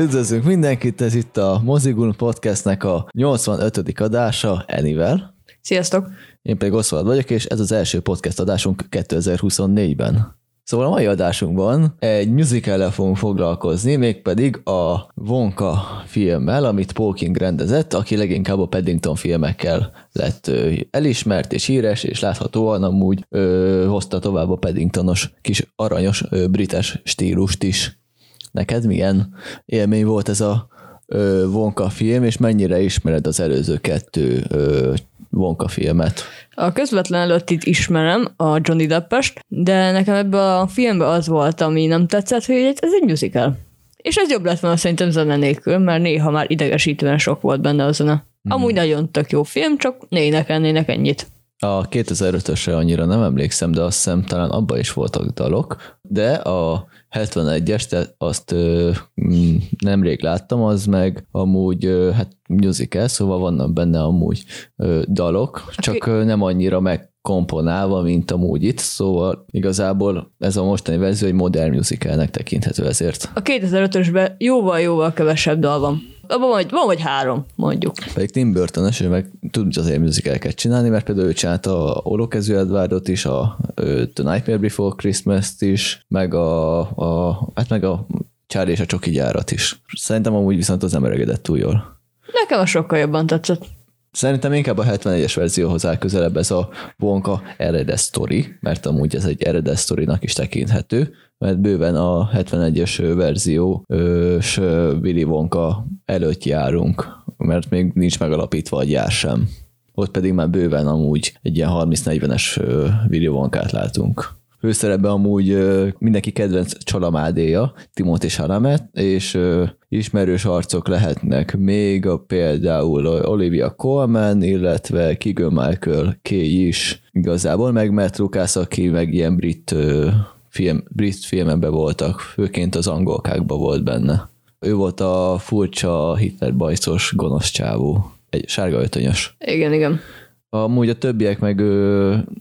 Üdvözlünk mindenkit, ez itt a Mozigul Podcastnek a 85. adása Enivel. Sziasztok! Én pedig Oszvald vagyok, és ez az első podcast adásunk 2024-ben. Szóval a mai adásunkban egy musical fogunk foglalkozni, mégpedig a Wonka filmmel, amit Paul King rendezett, aki leginkább a Paddington filmekkel lett elismert és híres, és láthatóan amúgy ö, hozta tovább a Paddingtonos kis aranyos ö, brites stílust is. Neked milyen élmény volt ez a ö, Wonka film, és mennyire ismered az előző kettő ö, Wonka filmet? A közvetlen előtt itt ismerem a Johnny Deppest, de nekem ebben a filmben az volt, ami nem tetszett, hogy ez egy musical. És ez jobb lett volna szerintem zene nélkül, mert néha már idegesítően sok volt benne a zene. Amúgy nagyon tök jó film, csak ne énekelnének ennyit. A 2005-ösre annyira nem emlékszem, de azt hiszem talán abban is voltak dalok, de a 71-es, te azt ö, mm, nemrég láttam, az meg amúgy ö, hát musical, szóval vannak benne amúgy ö, dalok, csak ö, nem annyira megkomponálva, mint amúgy itt, szóval igazából ez a mostani verzió egy modern musicalnek tekinthető ezért. A 2005-ösben jóval-jóval kevesebb dal van. Abban van, vagy- három, mondjuk. Pedig Tim burton ő meg tud azért musicaleket csinálni, mert például ő csinálta a Olokező Edwardot is, a The Nightmare Before Christmas-t is, meg a, a, hát meg a Charlie és a Csoki gyárat is. Szerintem amúgy viszont az nem öregedett túl jól. Nekem a sokkal jobban tetszett. Szerintem inkább a 71-es verzióhoz áll közelebb ez a Wonka eredet story, mert amúgy ez egy eredet storynak is tekinthető, mert bőven a 71-es verzió és Willy Wonka előtt járunk, mert még nincs megalapítva a gyár sem. Ott pedig már bőven amúgy egy ilyen 30-40-es ö, Willy Wonkát látunk. Főszerepben amúgy mindenki kedvenc csalamádéja, Chalamet, és ö, ismerős arcok lehetnek még a például Olivia Colman, illetve Keegan Michael Kay is igazából, meg Matt Lucas, aki meg ilyen brit, film, brit filmekben voltak, főként az angolkákban volt benne. Ő volt a furcsa Hitler bajszos gonosz csávó, egy sárga ötönyös. Igen, igen. Amúgy a többiek meg,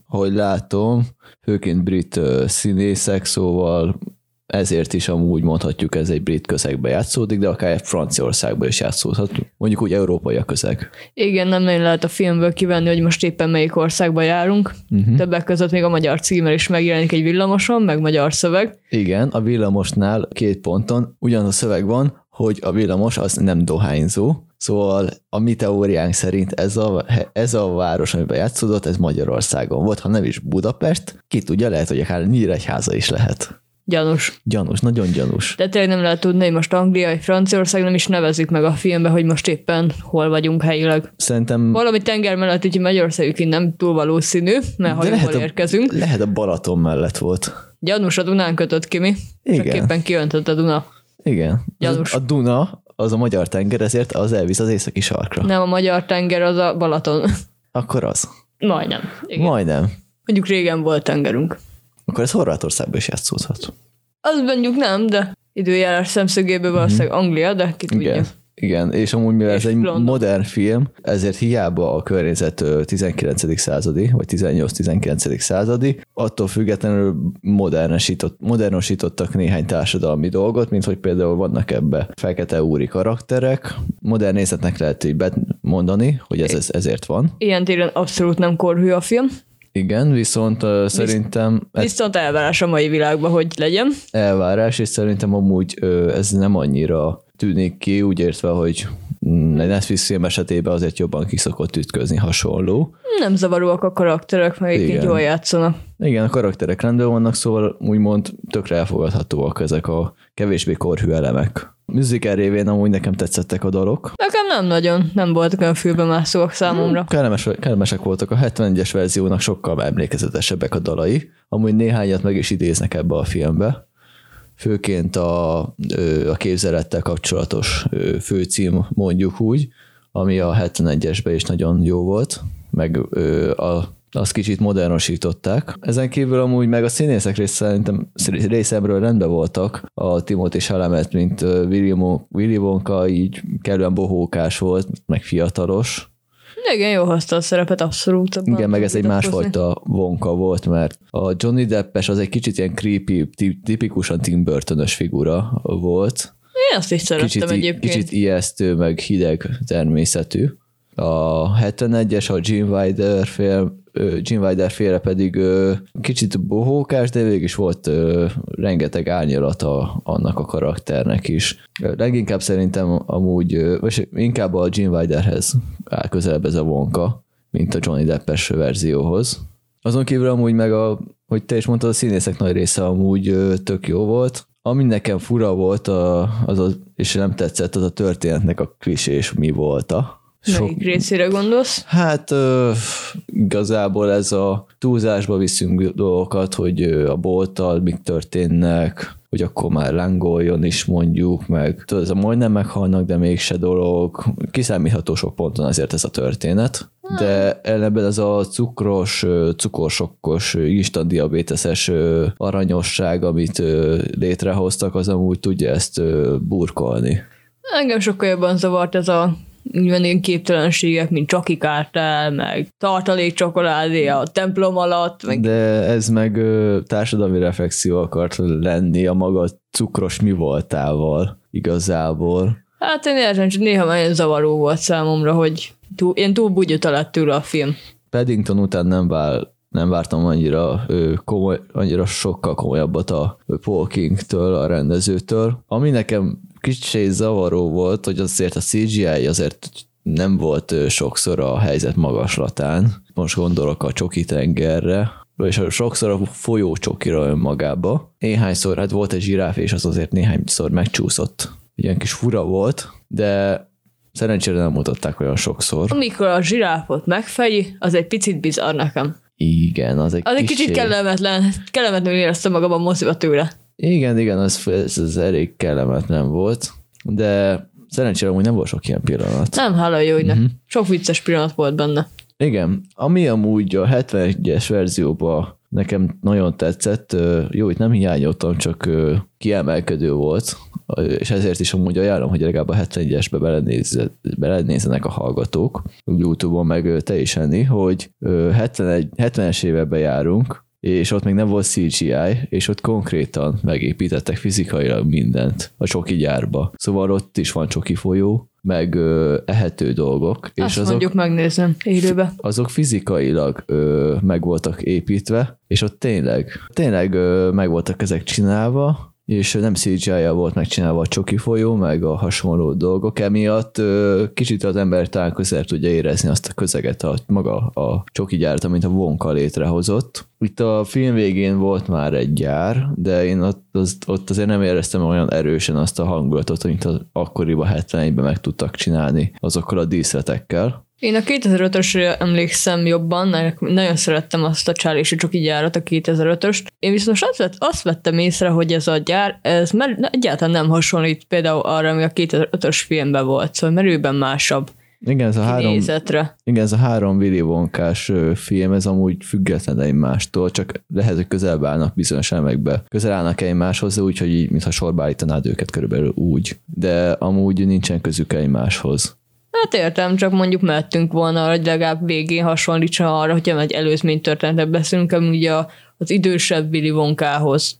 hogy látom, főként brit színészek, szóval ezért is amúgy mondhatjuk, ez egy brit közegbe játszódik, de akár Franciaországban is játszódhat. Mondjuk úgy európai a közeg. Igen, nem nagyon lehet a filmből kivenni, hogy most éppen melyik országba járunk. Uh-huh. Többek között még a magyar címmel is megjelenik egy villamoson, meg magyar szöveg. Igen, a villamosnál két ponton ugyanaz a szöveg van, hogy a villamos az nem dohányzó, szóval a mi teóriánk szerint ez a, ez a város, amiben játszódott, ez Magyarországon volt, ha nem is Budapest, ki tudja, lehet, hogy akár Nyíregyháza is lehet. Gyanús. Gyanús, nagyon gyanús. De tényleg nem lehet tudni, hogy most Anglia vagy Franciaország nem is nevezik meg a filmbe, hogy most éppen hol vagyunk helyileg. Szerintem Valami tenger mellett, úgyhogy Magyarország nem túl valószínű, mert ha lehet a, érkezünk. lehet a Balaton mellett volt. Gyanús a Dunán kötött ki mi. Csak Igen. éppen kiöntött a Duna. Igen. Gyanús. A Duna, az a magyar tenger, ezért az elvisz az északi sarkra. Nem a magyar tenger, az a Balaton. Akkor az. Majdnem. Igen. Majdnem. Mondjuk régen volt tengerünk. Akkor ez Horvátországban is játszódhat. Az mondjuk nem, de időjárás szemszögéből valószínűleg Anglia, de ki tudja. Igen. Igen, és amúgy mivel ez És egy London. modern film, ezért hiába a környezet ö, 19. századi, vagy 18-19. századi, attól függetlenül modernesított, modernosítottak néhány társadalmi dolgot, mint hogy például vannak ebbe fekete úri karakterek. Modern nézetnek lehet így bet- mondani, hogy ez, ez ezért van. Ilyen téren abszolút nem korhű a film. Igen, viszont ö, szerintem ez Viszont elvárás a mai világban, hogy legyen. elvárás, és szerintem amúgy ö, ez nem annyira tűnik ki, úgy értve, hogy mm, egy Netflix film esetében azért jobban kiszokott ütközni hasonló. Nem zavaróak a karakterek, meg egyébként Igen. jól játszanak. Igen, a karakterek rendben vannak, szóval úgymond tökre elfogadhatóak ezek a kevésbé korhű elemek. Musical révén amúgy nekem tetszettek a dalok. Nekem nem nagyon, nem voltak olyan fülbe mászóak számomra. Kellemes, kellemesek voltak a 71-es verziónak, sokkal emlékezetesebbek a dalai. Amúgy néhányat meg is idéznek ebbe a filmbe. Főként a, a képzelettel kapcsolatos főcím, mondjuk úgy, ami a 71-esben is nagyon jó volt, meg a azt kicsit modernosították. Ezen kívül amúgy meg a színészek rész szerintem részemről rendben voltak. A Timothy Chalamet, mint ö, William, Willy Wonka, így kellően bohókás volt, meg fiatalos. Igen, jó hozta a szerepet, abszolút. abban Igen, meg ez egy másfajta vonka volt, mert a Johnny Deppes az egy kicsit ilyen creepy, ti- tipikusan Tim Burton-ös figura volt. Én azt is szerettem kicsit, egyébként. kicsit ijesztő, meg hideg természetű. A 71-es, a Gene Wilder film, Gene Wilder féle pedig kicsit bohókás, de végig is volt rengeteg árnyalata annak a karakternek is. Leginkább szerintem amúgy, vagy inkább a Gene Wilderhez áll közelebb ez a vonka, mint a Johnny Deppes verzióhoz. Azon kívül amúgy meg a, hogy te is mondtad, a színészek nagy része amúgy tök jó volt. Ami nekem fura volt, a, az a, és nem tetszett, az a történetnek a klisés mi volt a Melyik részére gondolsz? Hát ö, igazából ez a túlzásba viszünk dolgokat, hogy a bolttal mik történnek, hogy akkor már lángoljon is mondjuk, meg tudod, ez a majdnem meghalnak, de mégse dolog. Kiszámítható sok ponton azért ez a történet. De ellenben ez a cukros, cukorsokkos, instant diabéteses aranyosság, amit létrehoztak, az amúgy tudja ezt burkolni. Engem sokkal jobban zavart ez a ilyen ilyen képtelenségek, mint Csaki Kártel, meg tartalék csokoládé a templom alatt, meg De ez meg ö, társadalmi reflexió akart lenni a maga cukros mi voltával igazából. Hát én értem, csak néha nagyon zavaró volt számomra, hogy túl, ilyen túl bugyuta lett tőle a film. Paddington után nem, vár, nem vártam annyira, komoly, annyira sokkal komolyabbat a Paul King-től, a rendezőtől. Ami nekem kicsit zavaró volt, hogy azért a CGI azért nem volt sokszor a helyzet magaslatán. Most gondolok a csoki tengerre, és sokszor a folyó csokira önmagába. Néhányszor, hát volt egy zsiráf, és az azért néhányszor megcsúszott. Ilyen kis fura volt, de szerencsére nem mutatták olyan sokszor. Amikor a zsiráfot megfeji, az egy picit bizarr nekem. Igen, az egy, Az egy kicsit kellemetlen, kellemetlenül éreztem magam a moziba tőle. Igen, igen, az, ez, ez elég kellemetlen volt, de szerencsére amúgy nem volt sok ilyen pillanat. Nem, hála jó, Mhm. uh-huh. Sok vicces pillanat volt benne. Igen, ami amúgy a 71-es verzióban nekem nagyon tetszett, jó, itt nem hiányoltam, csak kiemelkedő volt, és ezért is amúgy ajánlom, hogy legalább a 71-esbe belenézze- belenézzenek a hallgatók, YouTube-on meg te is enni, hogy ö, 71, 70-es években járunk, és ott még nem volt CGI, és ott konkrétan megépítettek fizikailag mindent a csoki gyárba. Szóval ott is van csoki folyó, meg ö, ehető dolgok. Azt és azok, mondjuk megnézem élőbe. azok fizikailag ö, meg voltak építve, és ott tényleg, tényleg ö, meg voltak ezek csinálva, és nem CGI-jal volt megcsinálva a csoki folyó, meg a hasonló dolgok, emiatt kicsit az ember talán közel tudja érezni azt a közeget, a, maga a csoki gyárt, amit a Wonka létrehozott. Itt a film végén volt már egy gyár, de én ott, az, ott azért nem éreztem olyan erősen azt a hangulatot, amit az akkoriban 71-ben meg tudtak csinálni azokkal a díszletekkel. Én a 2005-ösre emlékszem jobban, nagyon szerettem azt a csálési csoki gyárat, a 2005-öst. Én viszont azt, vett, azt vettem észre, hogy ez a gyár, ez mer- egyáltalán nem hasonlít például arra, ami a 2005-ös filmben volt, szóval merőben másabb Igen, ez a három, kinézetre. igen, ez a három Willy Wonkás film, ez amúgy független egymástól, csak lehet, hogy közelebb állnak bizonyos elemekbe. Közel állnak egymáshoz, de úgy, hogy így, mintha sorba állítanád őket körülbelül úgy. De amúgy nincsen közük egymáshoz. Hát értem, csak mondjuk mehetünk volna, hogy legalább végén hasonlítson arra, hogyha egy előzmény történetet beszélünk, ami ugye az idősebb Willy Wonkához.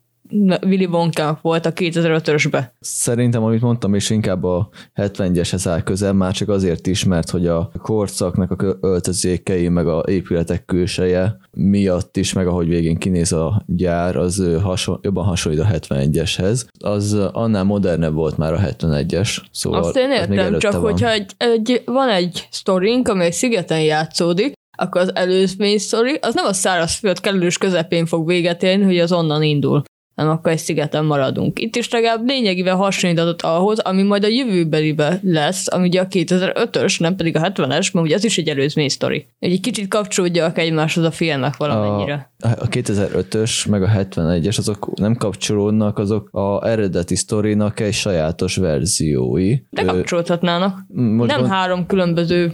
Willy Wonka volt a 2005-ösbe. Szerintem, amit mondtam, és inkább a 70-eshez áll közel, már csak azért is, mert hogy a korszaknak a öltözékei, meg a épületek külseje miatt is, meg ahogy végén kinéz a gyár, az hason, jobban hasonlít a 71-eshez. Az annál modernebb volt már a 71-es, szóval Azt én értem, csak van. hogyha egy, egy, van egy sztorink, amely szigeten játszódik, akkor az előzmény sztori, az nem a szárazföld kellős közepén fog véget érni, hogy az onnan indul hanem akkor egy szigeten maradunk. Itt is legalább lényegében hasonlítatott ahhoz, ami majd a jövőbelibe lesz, ami ugye a 2005-ös, nem pedig a 70-es, mert ugye az is egy előzmény sztori. Egy egy kicsit kapcsolódjak egymáshoz a filmek valamennyire. A, a 2005-ös meg a 71-es, azok nem kapcsolódnak, azok a eredeti sztorinak egy sajátos verziói. De kapcsolódhatnának. most Nem gond- három különböző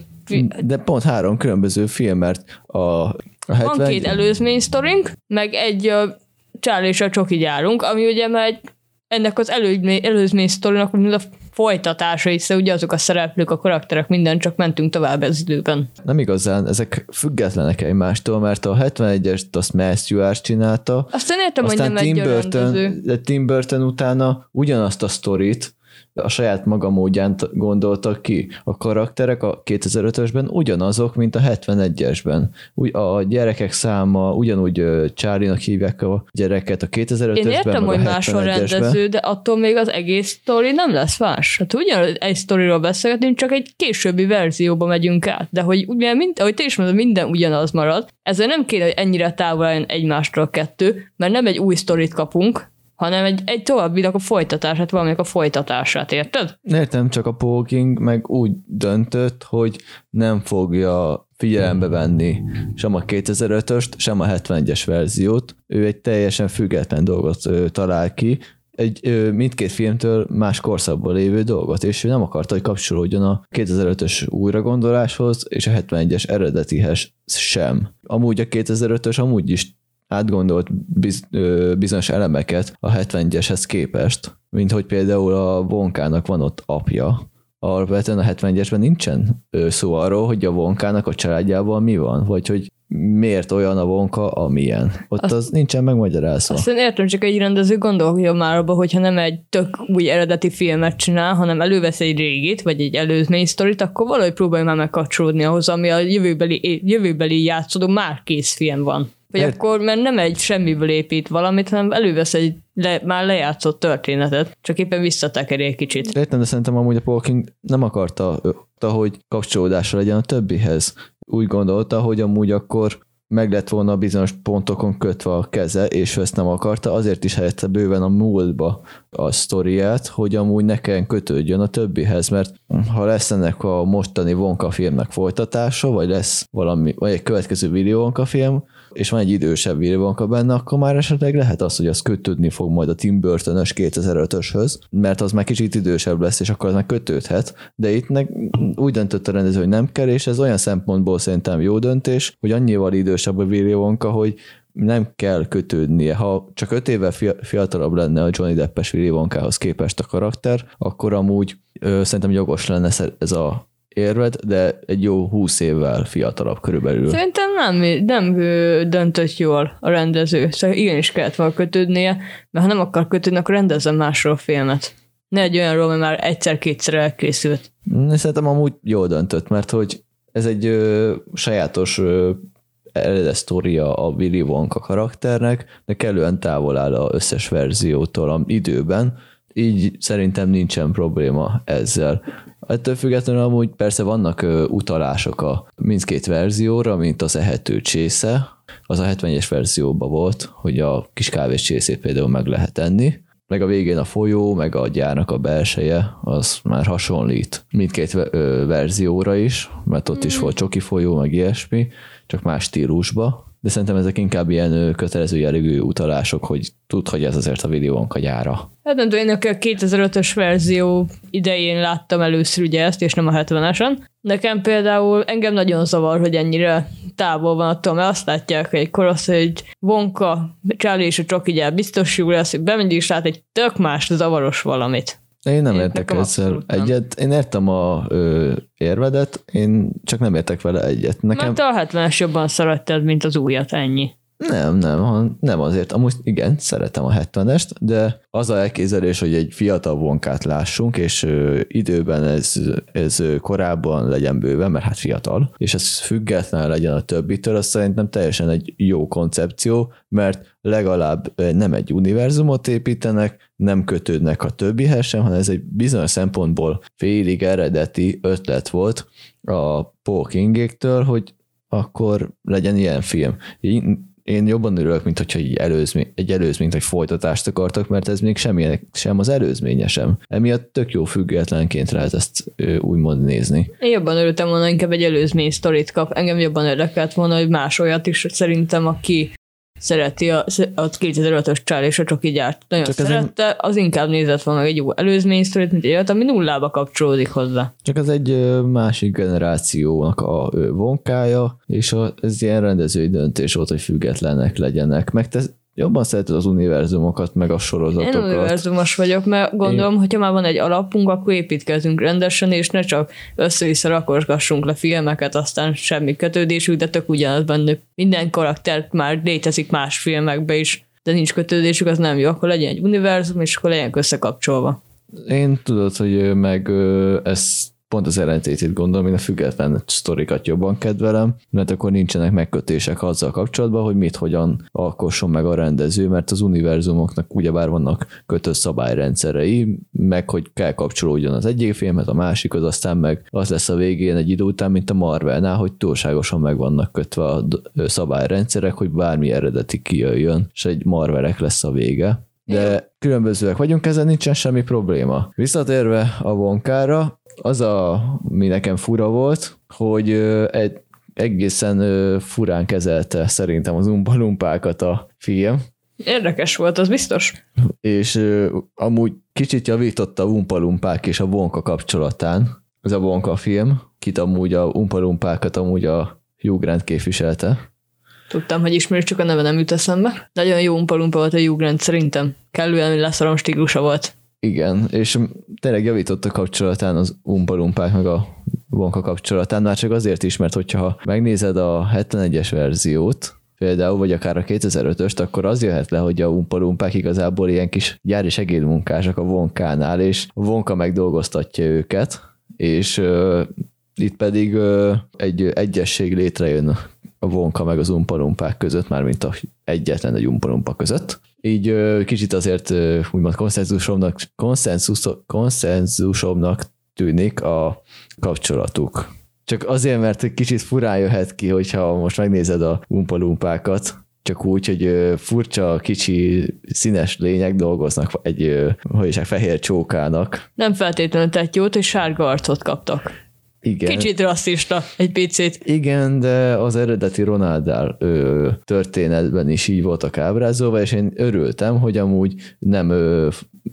De pont három különböző film, mert a, a 70... Van két előzmény sztorink, meg egy uh, Charlie és a Csoki gyárunk, ami ugye már egy, ennek az előzmény, előzmény sztorinak mint a folytatása, hiszen ugye azok a szereplők, a karakterek, minden, csak mentünk tovább az időben. Nem igazán, ezek függetlenek egymástól, mert a 71-est azt Matthew Art csinálta, Aztán értem, hogy aztán nem Tim egy Burton, rendező. de Tim Burton utána ugyanazt a sztorit a saját maga módján gondoltak ki. A karakterek a 2005-ösben ugyanazok, mint a 71-esben. Úgy, a gyerekek száma, ugyanúgy Charlie-nak hívják a gyereket a 2005-ösben, Én értem, hogy más a rendező, de attól még az egész sztori nem lesz más. Hát ugyan egy sztoriról beszélgetünk, csak egy későbbi verzióba megyünk át. De hogy ugye, mint, ahogy te is mondod, minden ugyanaz marad, ezzel nem kéne, hogy ennyire távol egymástól a kettő, mert nem egy új sztorit kapunk, hanem egy, egy továbbinak a folytatását, valaminek a folytatását, érted? Értem, csak a Paul King meg úgy döntött, hogy nem fogja figyelembe venni sem a 2005-öst, sem a 71-es verziót. Ő egy teljesen független dolgot talál ki, egy mindkét filmtől más korszakban lévő dolgot, és ő nem akarta, hogy kapcsolódjon a 2005-ös újragondoláshoz, és a 71-es eredetihez sem. Amúgy a 2005-ös amúgy is átgondolt biz, bizonyos elemeket a 71-eshez képest, mint hogy például a Vonkának van ott apja, alapvetően a 71-esben nincsen szó arról, hogy a Vonkának a családjában mi van, vagy hogy miért olyan a vonka, amilyen. Ott azt, az nincsen megmagyarázva. Azt én értem, csak egy rendező gondolja már abba, hogyha nem egy tök új eredeti filmet csinál, hanem elővesz egy régit, vagy egy előzmény sztorit, akkor valahogy próbálja már megkapcsolódni ahhoz, ami a jövőbeli, jövőbeli játszódó már kész film van. Vagy Ért... akkor, mert nem egy semmiből épít valamit, hanem elővesz egy le, már lejátszott történetet, csak éppen visszatekeri egy kicsit. Értem, de szerintem amúgy a Paul King nem akarta, hogy kapcsolódása legyen a többihez. Úgy gondolta, hogy amúgy akkor meg lett volna bizonyos pontokon kötve a keze, és ő ezt nem akarta, azért is helyette bőven a múltba a sztoriát, hogy amúgy ne kelljen kötődjön a többihez, mert ha lesz ennek a mostani Vonka filmnek folytatása, vagy lesz valami, vagy egy következő videó Vonka film, és van egy idősebb Wilbanka benne, akkor már esetleg lehet az, hogy az kötődni fog majd a Tim Burton-ös 2005-öshöz, mert az már kicsit idősebb lesz, és akkor az meg kötődhet, de itt meg úgy döntött a rendező, hogy nem kell, és ez olyan szempontból szerintem jó döntés, hogy annyival idősebb a Wonka, hogy nem kell kötődnie. Ha csak öt évvel fiatalabb lenne a Johnny Deppes Willy Wonkához képest a karakter, akkor amúgy ö, szerintem jogos lenne ez a érved, de egy jó húsz évvel fiatalabb körülbelül. Szerintem nem, nem döntött jól a rendező, szóval igenis kellett volna kötődnie, mert ha nem akar kötődni, akkor rendezzen másról a filmet. Ne egy olyanról, mert már egyszer-kétszer elkészült. Szerintem amúgy jól döntött, mert hogy ez egy ö, sajátos ö, eredet sztoria a Willy Wonka karakternek, de kellően távol áll az összes verziótól a időben, így szerintem nincsen probléma ezzel. Ettől függetlenül amúgy persze vannak utalások a mindkét verzióra, mint az ehető csésze, az a 70-es verzióban volt, hogy a kis kávés csészét például meg lehet enni, meg a végén a folyó, meg a gyárnak a belseje, az már hasonlít mindkét verzióra is, mert ott is volt csoki folyó, meg ilyesmi, csak más stílusba, de szerintem ezek inkább ilyen kötelező jellegű utalások, hogy tud, hogy ez azért a videónk a gyára. Hát nem tudom, én a 2005-ös verzió idején láttam először ugye ezt, és nem a 70-esen. Nekem például engem nagyon zavar, hogy ennyire távol van attól, mert azt látják, hogy egy korosz, hogy Vonka, Charlie és a Csoki gyár biztos jó lesz, hogy bemegy és lát egy tök más zavaros valamit. Én nem én értek ezzel egyet. Én értem a ö, érvedet, én csak nem értek vele egyet. Nekem... Mert a 70-es jobban szeretted, mint az újat, ennyi. Nem, nem, nem azért. Amúgy igen, szeretem a 70-est, de az a elképzelés, hogy egy fiatal vonkát lássunk, és időben ez, ez korábban legyen bőven, mert hát fiatal, és ez független legyen a többitől, az szerintem teljesen egy jó koncepció, mert legalább nem egy univerzumot építenek, nem kötődnek a többihez sem, hanem ez egy bizonyos szempontból félig eredeti ötlet volt a Paul hogy akkor legyen ilyen film jobban örülök, mint hogyha egy, előzmény, egy előzményt, egy folytatást akartak, mert ez még semmilyen, sem az előzménye sem. Emiatt tök jó függetlenként lehet ezt úgymond nézni. Én jobban örültem volna, inkább egy előzmény sztorit kap. Engem jobban érdekelt volna, hogy más olyat is szerintem, aki szereti a, a 2005-ös csál és a csoki gyárt. Nagyon Csak szerette, egy... az inkább nézett volna egy jó előzmény sztorit, mint egy ami nullába kapcsolódik hozzá. Csak ez egy másik generációnak a vonkája, és a, ez ilyen rendezői döntés volt, hogy függetlenek legyenek. Meg te jobban szereted az univerzumokat, meg a sorozatokat. Én univerzumos vagyok, mert gondolom, Én... hogyha már van egy alapunk, akkor építkezünk rendesen, és ne csak össze-vissza rakosgassunk le filmeket, aztán semmi kötődésük, de tök ugyanaz benne. Minden karakter már létezik más filmekbe is, de nincs kötődésük, az nem jó. Akkor legyen egy univerzum, és akkor legyen összekapcsolva. Én tudod, hogy meg ö, ez pont az ellentétét gondolom, én a független sztorikat jobban kedvelem, mert akkor nincsenek megkötések azzal kapcsolatban, hogy mit hogyan alkosson meg a rendező, mert az univerzumoknak ugyebár vannak kötött szabályrendszerei, meg hogy kell kapcsolódjon az egyik filmhez, a másikhoz, aztán meg az lesz a végén egy idő után, mint a Marvelnál, hogy túlságosan meg vannak kötve a szabályrendszerek, hogy bármi eredeti kijöjjön, és egy Marvelek lesz a vége. De különbözőek vagyunk, ezzel nincsen semmi probléma. Visszatérve a vonkára, az a, mi nekem fura volt, hogy egy egészen furán kezelte szerintem az umpalumpákat a film, Érdekes volt, az biztos. és amúgy kicsit javította a umpalumpák és a vonka kapcsolatán, ez a vonka film, kit amúgy a umpalumpákat amúgy a Hugh Grant képviselte. Tudtam, hogy ismerjük, csak a neve nem jut eszembe. Nagyon jó umpalumpa volt a Hugh Grant szerintem. Kellően leszarom stílusa volt. Igen, és tényleg javított a kapcsolatán az umpalumpák meg a vonka kapcsolatán, már csak azért is, mert hogyha megnézed a 71-es verziót, például, vagy akár a 2005-öst, akkor az jöhet le, hogy a umpalumpák igazából ilyen kis gyári segédmunkások a vonkánál, és a vonka megdolgoztatja őket, és uh, itt pedig uh, egy egyesség létrejön a vonka meg az umpalumpák között, mármint a egyetlen egy umpalumpa között. Így kicsit azért úgymond konszenzusomnak, konszenzus, konszenzusomnak tűnik a kapcsolatuk. Csak azért, mert egy kicsit furán jöhet ki, hogyha most megnézed a umpalumpákat, csak úgy, hogy furcsa, kicsi, színes lények dolgoznak egy, hogy is, fehér csókának. Nem feltétlenül tett jót, és sárga arcot kaptak. Igen. Kicsit rasszista, egy picit. Igen, de az eredeti Ronaldál ö, történetben is így voltak ábrázolva, és én örültem, hogy amúgy nem ö,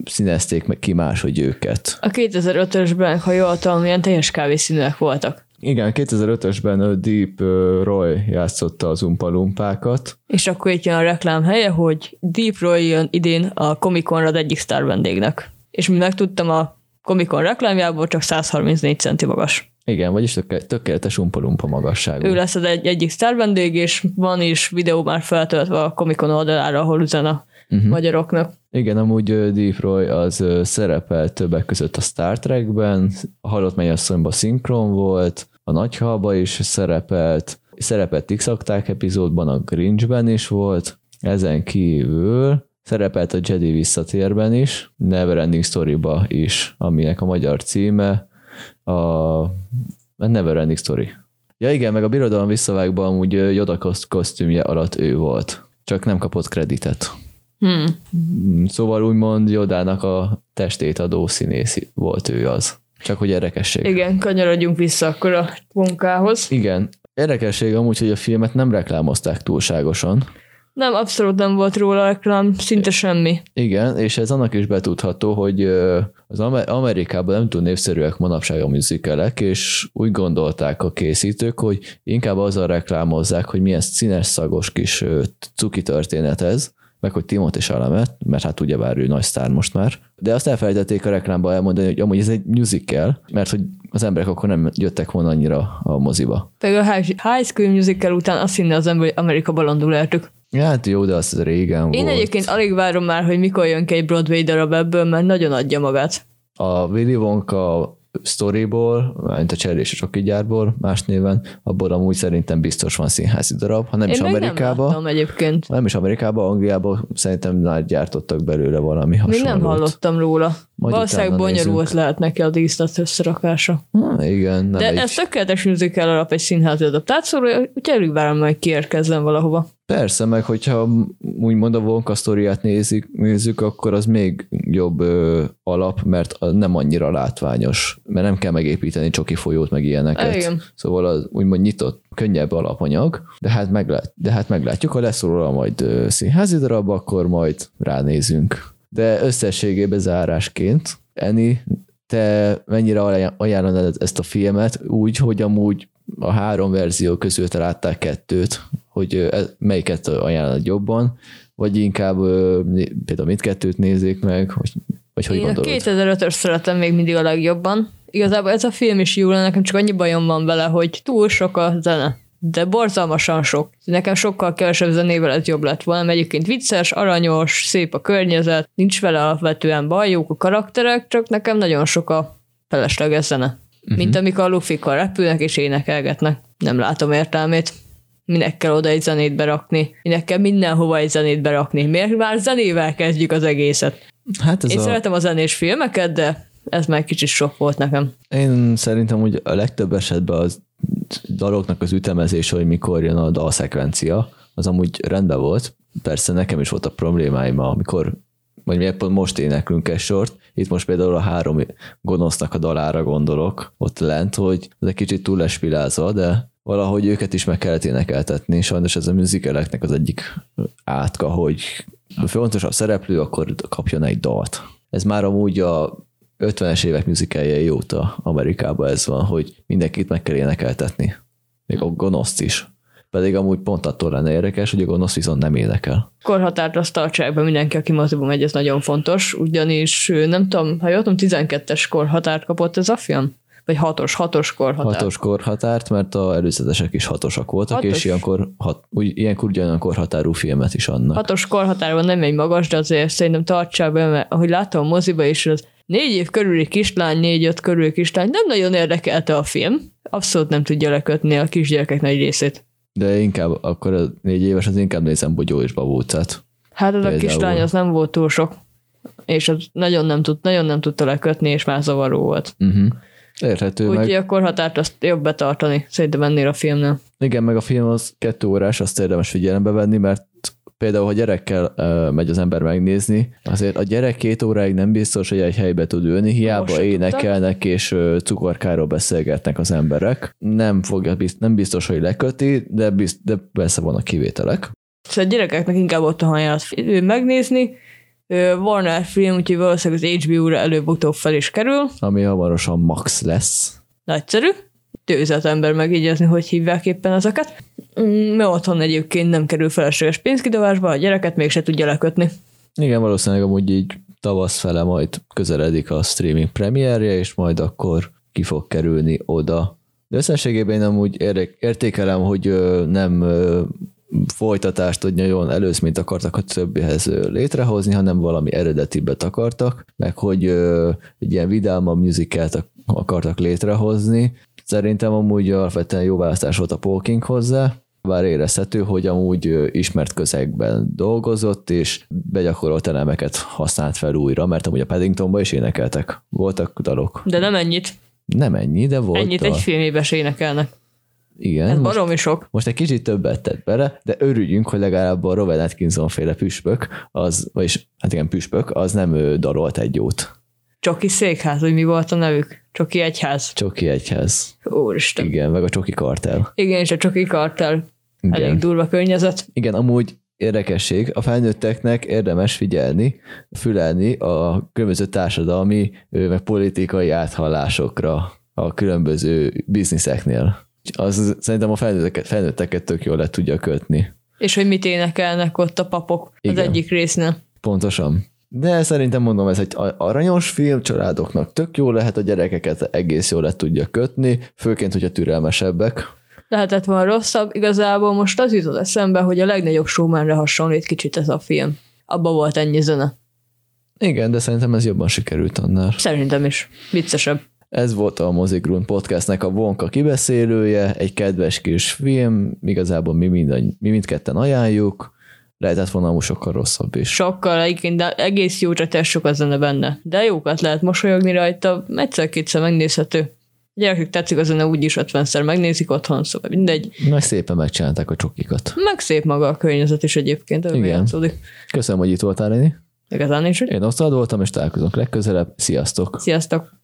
színezték meg ki máshogy őket. A 2005-ösben, ha jól tudom, ilyen teljes kávészínűek voltak. Igen, 2005-ösben ö, Deep Roy játszotta az umpalumpákat. És akkor itt jön a reklám helye, hogy Deep Roy jön idén a Comic Conra az egyik sztár vendégnek. És mi megtudtam a Comic Con reklámjából csak 134 centi magas. Igen, vagyis töké- tökéletes umpalumpa magasságú. Ő lesz az egy, egyik sztár vendég, és van is videó már feltöltve a Comic Con oldalára, ahol üzen a uh-huh. magyaroknak. Igen, amúgy Deep Roy az ö, szerepelt többek között a Star Trekben, a Halott Mennyasszonyban szinkron volt, a Nagyhalba is szerepelt, szerepelt x epizódban, a Grinchben is volt, ezen kívül szerepelt a Jedi visszatérben is, Neverending Story-ba is, aminek a magyar címe a a Neverending Story. Ja igen, meg a Birodalom visszavágban amúgy Yoda koszt- kosztümje alatt ő volt, csak nem kapott kreditet. Hmm. Mm, Szóval úgymond Jodának a testét adó színész volt ő az. Csak hogy érdekesség. Igen, kanyarodjunk vissza akkor a munkához. Igen. Érdekesség amúgy, hogy a filmet nem reklámozták túlságosan. Nem, abszolút nem volt róla reklám, szinte semmi. Igen, és ez annak is betudható, hogy az Amer- Amerikában nem túl népszerűek manapság a musicalek, és úgy gondolták a készítők, hogy inkább azzal reklámozzák, hogy milyen színes szagos kis cuki történet ez, meg hogy Timothy Chalamet, mert hát ugyebár ő nagy sztár most már. De azt elfelejtették a reklámba elmondani, hogy amúgy ez egy musical, mert hogy az emberek akkor nem jöttek volna annyira a moziba. Pedig a High School Musical után azt hinne az ember, hogy Amerika bolondul eltük. Hát jó, de az régen Én volt. egyébként alig várom már, hogy mikor jön ki egy Broadway darab ebből, mert nagyon adja magát. A Willy Wonka storyból, mint a Cserés és gyárból, más néven, abból amúgy szerintem biztos van színházi darab, ha nem Én is még nem egyébként. nem is Amerikába, Angliába szerintem már gyártottak belőle valami Még hasonlót. nem hallottam róla. Majd Valószínűleg bonyolult nézzünk. lehet neki a díszlet összerakása. Ha, igen, nem De egy... ez tökéletes musical alap egy színházi adaptációra, úgyhogy elég várom majd kiérkezzen valahova. Persze, meg hogyha úgymond a Wonka sztoriát nézik, nézzük, akkor az még jobb ö, alap, mert nem annyira látványos, mert nem kell megépíteni csoki folyót, meg ilyeneket. Igen. Szóval az úgymond nyitott, könnyebb alapanyag, de hát, meglát, de hát meglátjuk, ha lesz róla majd ö, színházi darab, akkor majd ránézünk. De összességében zárásként, Eni, te mennyire ajánl- ajánlanád ezt a filmet úgy, hogy amúgy a három verzió közül te láttál kettőt, hogy melyiket ajánlod jobban, vagy inkább például mindkettőt nézzék meg, vagy, vagy hogy Én gondolod? 2005-ös szeretem még mindig a legjobban. Igazából ez a film is jó, nekem csak annyi bajom van vele, hogy túl sok a zene. de borzalmasan sok. Nekem sokkal kevesebb zenével ez jobb lett volna, mert egyébként vicces, aranyos, szép a környezet, nincs vele alapvetően baj, jók a karakterek, csak nekem nagyon sok a felesleges zene. Uh-huh. Mint amikor a lufikkal repülnek és énekelgetnek. Nem látom értelmét. Minek kell oda egy zenét berakni? Minek kell mindenhova egy zenét berakni? Miért már zenével kezdjük az egészet? Hát ez Én a... szeretem a zenés filmeket, de ez már kicsit sok volt nekem. Én szerintem hogy a legtöbb esetben az daloknak az ütemezése, hogy mikor jön a dalszekvencia, az amúgy rendben volt. Persze nekem is volt a problémáim, amikor vagy mi pont most éneklünk egy sort, itt most például a három gonosznak a dalára gondolok ott lent, hogy ez egy kicsit túl lespilázva, de valahogy őket is meg kellett énekeltetni, sajnos ez a műzikeleknek az egyik átka, hogy a fontosabb szereplő, akkor kapjon egy dalt. Ez már amúgy a 50-es évek műzikeljei óta Amerikában ez van, hogy mindenkit meg kell énekeltetni. Még a gonoszt is. Pedig amúgy pont attól lenne érdekes, hogy a gonosz viszont nem énekel. Korhatárt azt tartsák be mindenki, aki moziba megy, ez nagyon fontos, ugyanis nem tudom, ha jól tudom, 12-es korhatárt kapott ez a film? Vagy hatos, hatos korhatár. Hatos korhatárt, mert a előzetesek is hatosak voltak, Hatos? és ilyenkor, hat, úgy, ilyenkor ugyanolyan korhatárú filmet is annak. Hatos korhatárban nem egy magas, de azért szerintem tartsák be, mert ahogy látom a moziba is, az négy év körüli kislány, négy-öt körüli kislány, nem nagyon érdekelte a film. Abszolút nem tudja lekötni a kisgyerekek nagy részét. De inkább akkor a négy éves, az inkább nézem Bogyó és Babócát. Hát az a kislány az nem volt túl sok, és az nagyon nem, tud, nagyon nem tudta lekötni, és már zavaró volt. Uh-huh. Érthető meg. Úgyhogy a korhatárt azt jobb betartani, szerintem ennél a filmnél. Igen, meg a film az kettő órás, azt érdemes figyelembe venni, mert például, ha gyerekkel uh, megy az ember megnézni, azért a gyerek két óráig nem biztos, hogy egy helybe tud ülni, Most hiába se énekelnek és uh, cukorkáról beszélgetnek az emberek. Nem, fogja, bizt, nem biztos, hogy leköti, de, bizt, de persze vannak kivételek. Szóval a gyerekeknek inkább ott a haját megnézni. Warner film, úgyhogy valószínűleg az HBO-ra előbb-utóbb fel is kerül. ami hamarosan max lesz. Nagyszerű. Tőzet ember megígyezni, hogy hívják éppen ezeket. Mm, Mert otthon egyébként nem kerül felesleges pénzkidobásba, a gyereket mégse tudja lekötni. Igen, valószínűleg amúgy így tavasz fele majd közeledik a streaming premierje, és majd akkor ki fog kerülni oda. De összességében én amúgy értékelem, hogy nem folytatást, hogy nagyon előzményt akartak a többihez létrehozni, hanem valami eredetibet akartak, meg hogy egy ilyen vidámabb musicalt ak- akartak létrehozni. Szerintem amúgy alapvetően jó választás volt a Polking hozzá, bár érezhető, hogy amúgy ismert közegben dolgozott, és begyakorolt elemeket használt fel újra, mert amúgy a Paddingtonban is énekeltek. Voltak dalok. De nem ennyit. Nem ennyi, de volt. Ennyit egy filmébe se énekelnek. Igen, Ez most, baromi sok. most egy kicsit többet tett bele, de örüljünk, hogy legalább a Robert Atkinson féle püspök, az, vagyis hát igen, püspök, az nem ő darolt egy jót. Csoki székház, hogy mi volt a nevük? Csoki egyház. Csoki egyház. Úristen. Igen, meg a Csoki kartel. Igen, és a Csoki kartel. Igen. Elég durva környezet. Igen, amúgy érdekesség, a felnőtteknek érdemes figyelni, fülelni a különböző társadalmi, meg politikai áthallásokra a különböző bizniszeknél. Az szerintem a felnőtteket, felnőtteket tök jól le tudja kötni. És hogy mit énekelnek ott a papok Igen. az egyik résznél. Pontosan. De szerintem mondom, ez egy aranyos film, családoknak tök jó lehet, a gyerekeket egész jól le tudja kötni, főként, hogyha türelmesebbek. Lehetett volna rosszabb, igazából most az jutott eszembe, hogy a legnagyobb showmanre hasonlít kicsit ez a film. Abba volt ennyi zene. Igen, de szerintem ez jobban sikerült annál. Szerintem is. Viccesebb. Ez volt a Mozigrun podcastnek a Vonka kibeszélője, egy kedves kis film, igazából mi, minden, mi mindketten ajánljuk, lehetett volna amúgy sokkal rosszabb is. Sokkal egyébként, de egész jó csates sok a zene benne. De jókat lehet mosolyogni rajta, egyszer-kétszer megnézhető. A gyerekek tetszik a zene, úgyis 50-szer megnézik otthon, szóval mindegy. Nagy szépen megcsinálták a csokikat. Meg szép maga a környezet is egyébként, Igen. Játszódik. Köszönöm, hogy itt voltál, Léni. Igazán is, Én Osztald voltam, és találkozunk legközelebb. Sziasztok! sziasztok!